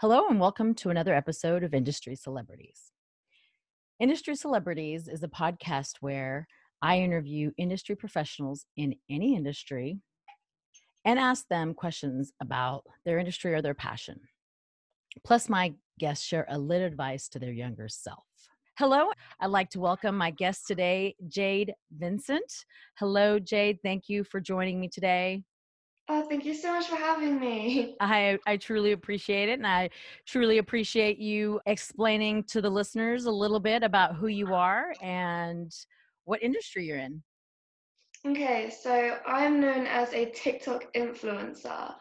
Hello, and welcome to another episode of Industry Celebrities. Industry Celebrities is a podcast where I interview industry professionals in any industry and ask them questions about their industry or their passion. Plus, my guests share a little advice to their younger self. Hello, I'd like to welcome my guest today, Jade Vincent. Hello, Jade. Thank you for joining me today. Oh, thank you so much for having me. I, I truly appreciate it. And I truly appreciate you explaining to the listeners a little bit about who you are and what industry you're in. Okay, so I'm known as a TikTok influencer.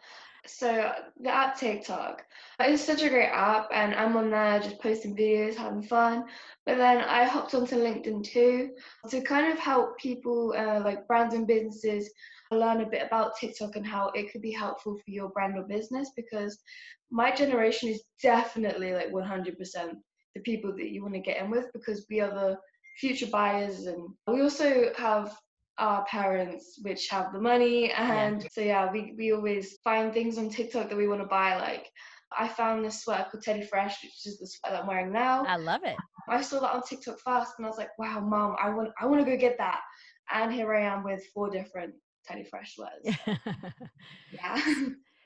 So the app TikTok it's such a great app, and I'm on there just posting videos, having fun. But then I hopped onto LinkedIn too to kind of help people, uh, like brands and businesses, learn a bit about TikTok and how it could be helpful for your brand or business because my generation is definitely like 100% the people that you want to get in with because we are the future buyers and we also have our parents which have the money and yeah. so yeah we, we always find things on tiktok that we want to buy like i found this sweater called teddy fresh which is the sweater that i'm wearing now i love it i saw that on tiktok first and i was like wow mom i want i want to go get that and here i am with four different Teddy Fresh was. yeah.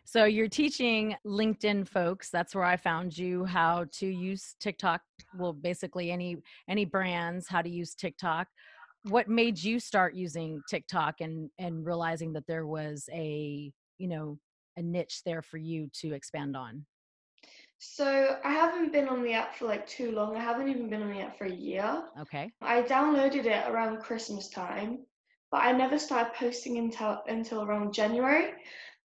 So you're teaching LinkedIn folks. That's where I found you how to use TikTok. Well, basically any any brands how to use TikTok. What made you start using TikTok and and realizing that there was a you know a niche there for you to expand on? So I haven't been on the app for like too long. I haven't even been on the app for a year. Okay. I downloaded it around Christmas time but I never started posting until until around January.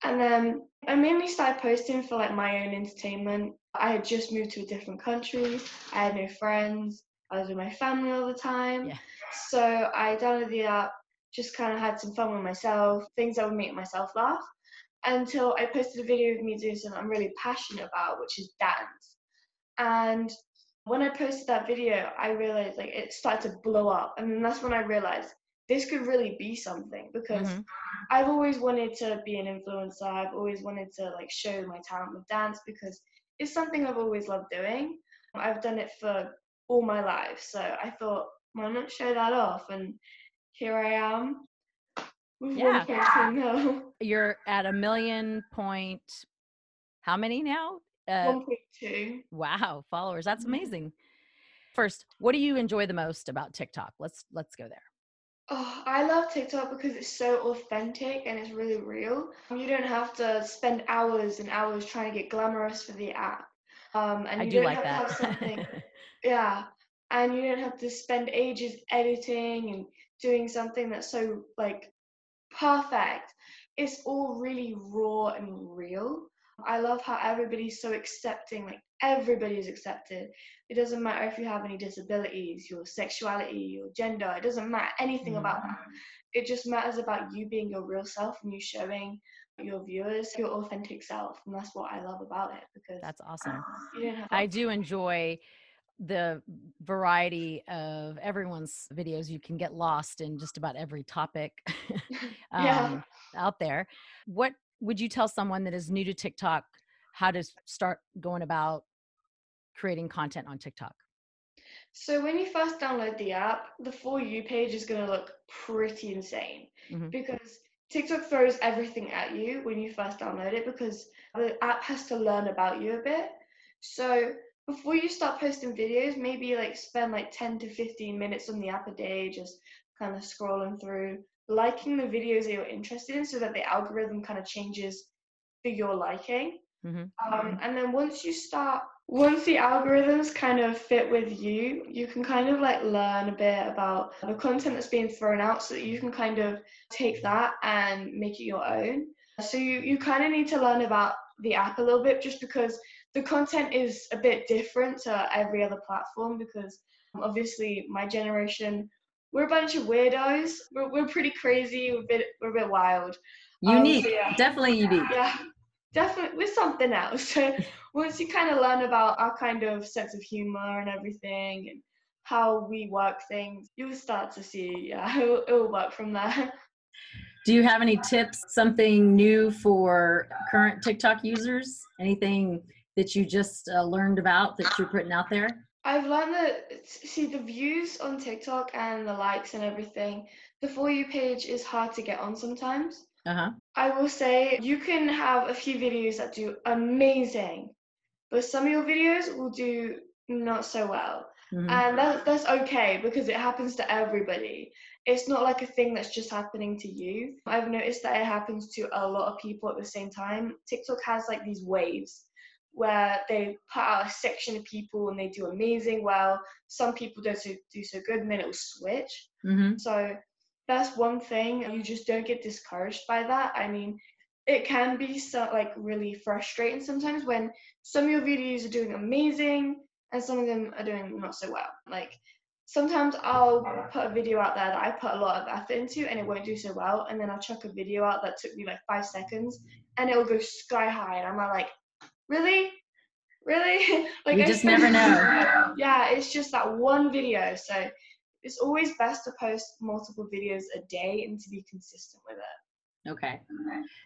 And then I mainly started posting for like my own entertainment. I had just moved to a different country. I had no friends. I was with my family all the time. Yeah. So I downloaded the app, just kind of had some fun with myself, things that would make myself laugh. Until I posted a video of me doing something I'm really passionate about, which is dance. And when I posted that video, I realized like it started to blow up. And then that's when I realized this could really be something because mm-hmm. I've always wanted to be an influencer. I've always wanted to like show my talent with dance because it's something I've always loved doing. I've done it for all my life. So I thought, why not show that off? And here I am. Yeah. You're at a million point how many now? Uh, 1.2. Wow, followers. That's mm-hmm. amazing. First, what do you enjoy the most about TikTok? Let's let's go there. Oh, I love TikTok because it's so authentic and it's really real. You don't have to spend hours and hours trying to get glamorous for the app. Um, and I you do don't like have that. to have something, yeah. And you don't have to spend ages editing and doing something that's so like perfect. It's all really raw and real. I love how everybody's so accepting, like everybody is accepted. It doesn't matter if you have any disabilities, your sexuality, your gender, it doesn't matter anything mm. about that. It just matters about you being your real self and you showing your viewers your authentic self. And that's what I love about it because that's awesome. I do enjoy the variety of everyone's videos you can get lost in just about every topic um, yeah. out there what would you tell someone that is new to tiktok how to start going about creating content on TikTok? So when you first download the app, the For You page is going to look pretty insane mm-hmm. because TikTok throws everything at you when you first download it because the app has to learn about you a bit. So before you start posting videos, maybe like spend like 10 to 15 minutes on the app a day, just kind of scrolling through, liking the videos that you're interested in so that the algorithm kind of changes for your liking. Mm-hmm. Um, and then once you start once the algorithms kind of fit with you, you can kind of like learn a bit about the content that's being thrown out so that you can kind of take that and make it your own. So you, you kind of need to learn about the app a little bit just because the content is a bit different to every other platform because obviously my generation we're a bunch of weirdos. We're, we're pretty crazy. We're a bit we're a bit wild. Unique, um, so yeah. definitely unique. Yeah, definitely with something else. Once you kind of learn about our kind of sense of humor and everything and how we work things, you'll start to see, yeah, it will work from there. Do you have any tips, something new for current TikTok users? Anything that you just uh, learned about that you're putting out there? I've learned that see the views on TikTok and the likes and everything. The for you page is hard to get on sometimes. Uh-huh. I will say you can have a few videos that do amazing, but some of your videos will do not so well. Mm-hmm. And that, that's okay because it happens to everybody. It's not like a thing that's just happening to you. I've noticed that it happens to a lot of people at the same time. TikTok has like these waves where they put out a section of people and they do amazing well. Some people don't so, do so good and then it will switch. Mm-hmm. So that's one thing. You just don't get discouraged by that. I mean, it can be so like really frustrating sometimes when some of your videos are doing amazing and some of them are doing not so well. Like sometimes I'll put a video out there that I put a lot of effort into and it won't do so well, and then I'll chuck a video out that took me like five seconds and it'll go sky high, and I'm like, really, really? like you just never know. yeah, it's just that one video, so it's always best to post multiple videos a day and to be consistent with it. Okay.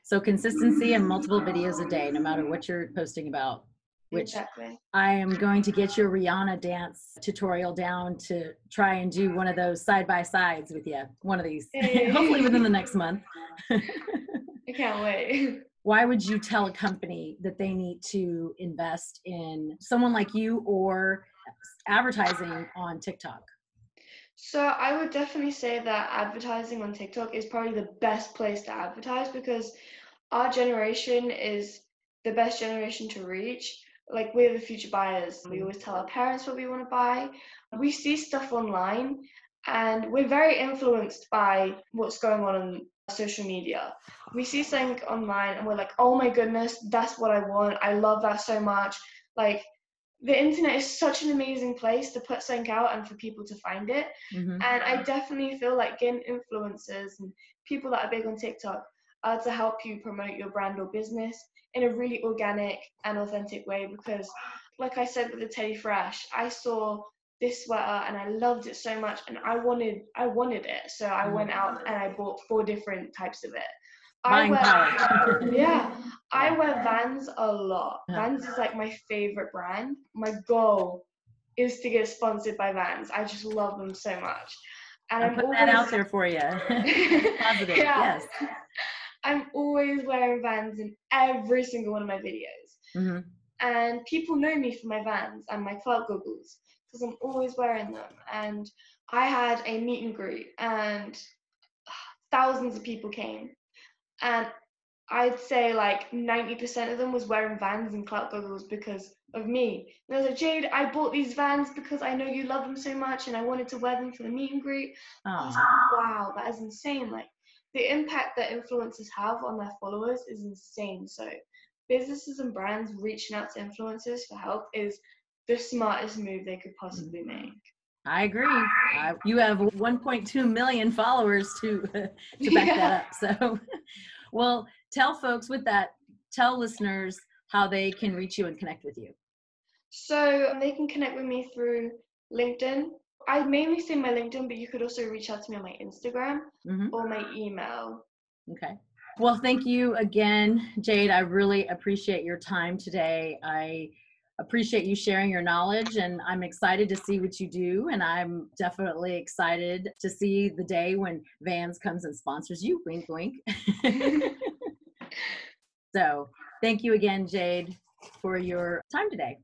So consistency and multiple videos a day, no matter what you're posting about which exactly. I am going to get your Rihanna dance tutorial down to try and do one of those side by sides with you, one of these, hopefully within the next month. I can't wait. Why would you tell a company that they need to invest in someone like you or advertising on TikTok? So I would definitely say that advertising on TikTok is probably the best place to advertise because our generation is the best generation to reach like we're the future buyers. We mm-hmm. always tell our parents what we want to buy. We see stuff online and we're very influenced by what's going on on social media. We see something online and we're like, oh my goodness, that's what I want. I love that so much. Like the internet is such an amazing place to put something out and for people to find it. Mm-hmm. And I definitely feel like getting influencers and people that are big on TikTok are to help you promote your brand or business in a really organic and authentic way because like I said with the Teddy Fresh, I saw this sweater and I loved it so much and I wanted I wanted it. So I went out and I bought four different types of it. I wear, yeah, I wear Vans a lot. Vans is like my favorite brand. My goal is to get sponsored by Vans. I just love them so much. And I'll I'm put always... that out there for you. Positive, yeah. yes. I'm always wearing Vans in every single one of my videos. Mm-hmm. And people know me for my Vans and my clout goggles because I'm always wearing them. And I had a meet and greet, and thousands of people came. And I'd say like 90% of them was wearing Vans and clout goggles because of me. And I was like, Jade, I bought these Vans because I know you love them so much and I wanted to wear them for the meet and greet. Like, wow, that is insane. Like, the impact that influencers have on their followers is insane. So businesses and brands reaching out to influencers for help is the smartest move they could possibly mm-hmm. make. I agree. I, you have 1.2 million followers to to back yeah. that up. So, well, tell folks with that, tell listeners how they can reach you and connect with you. So they can connect with me through LinkedIn. I mainly say my LinkedIn, but you could also reach out to me on my Instagram mm-hmm. or my email. Okay. Well, thank you again, Jade. I really appreciate your time today. I appreciate you sharing your knowledge and I'm excited to see what you do and I'm definitely excited to see the day when Vans comes and sponsors you. Wink wink. so, thank you again, Jade, for your time today.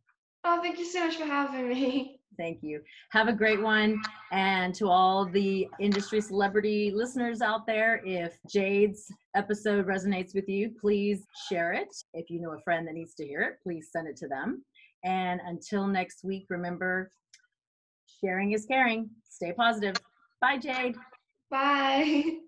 Oh, thank you so much for having me. Thank you. Have a great one. And to all the industry celebrity listeners out there, if Jade's episode resonates with you, please share it. If you know a friend that needs to hear it, please send it to them. And until next week, remember sharing is caring. Stay positive. Bye, Jade. Bye.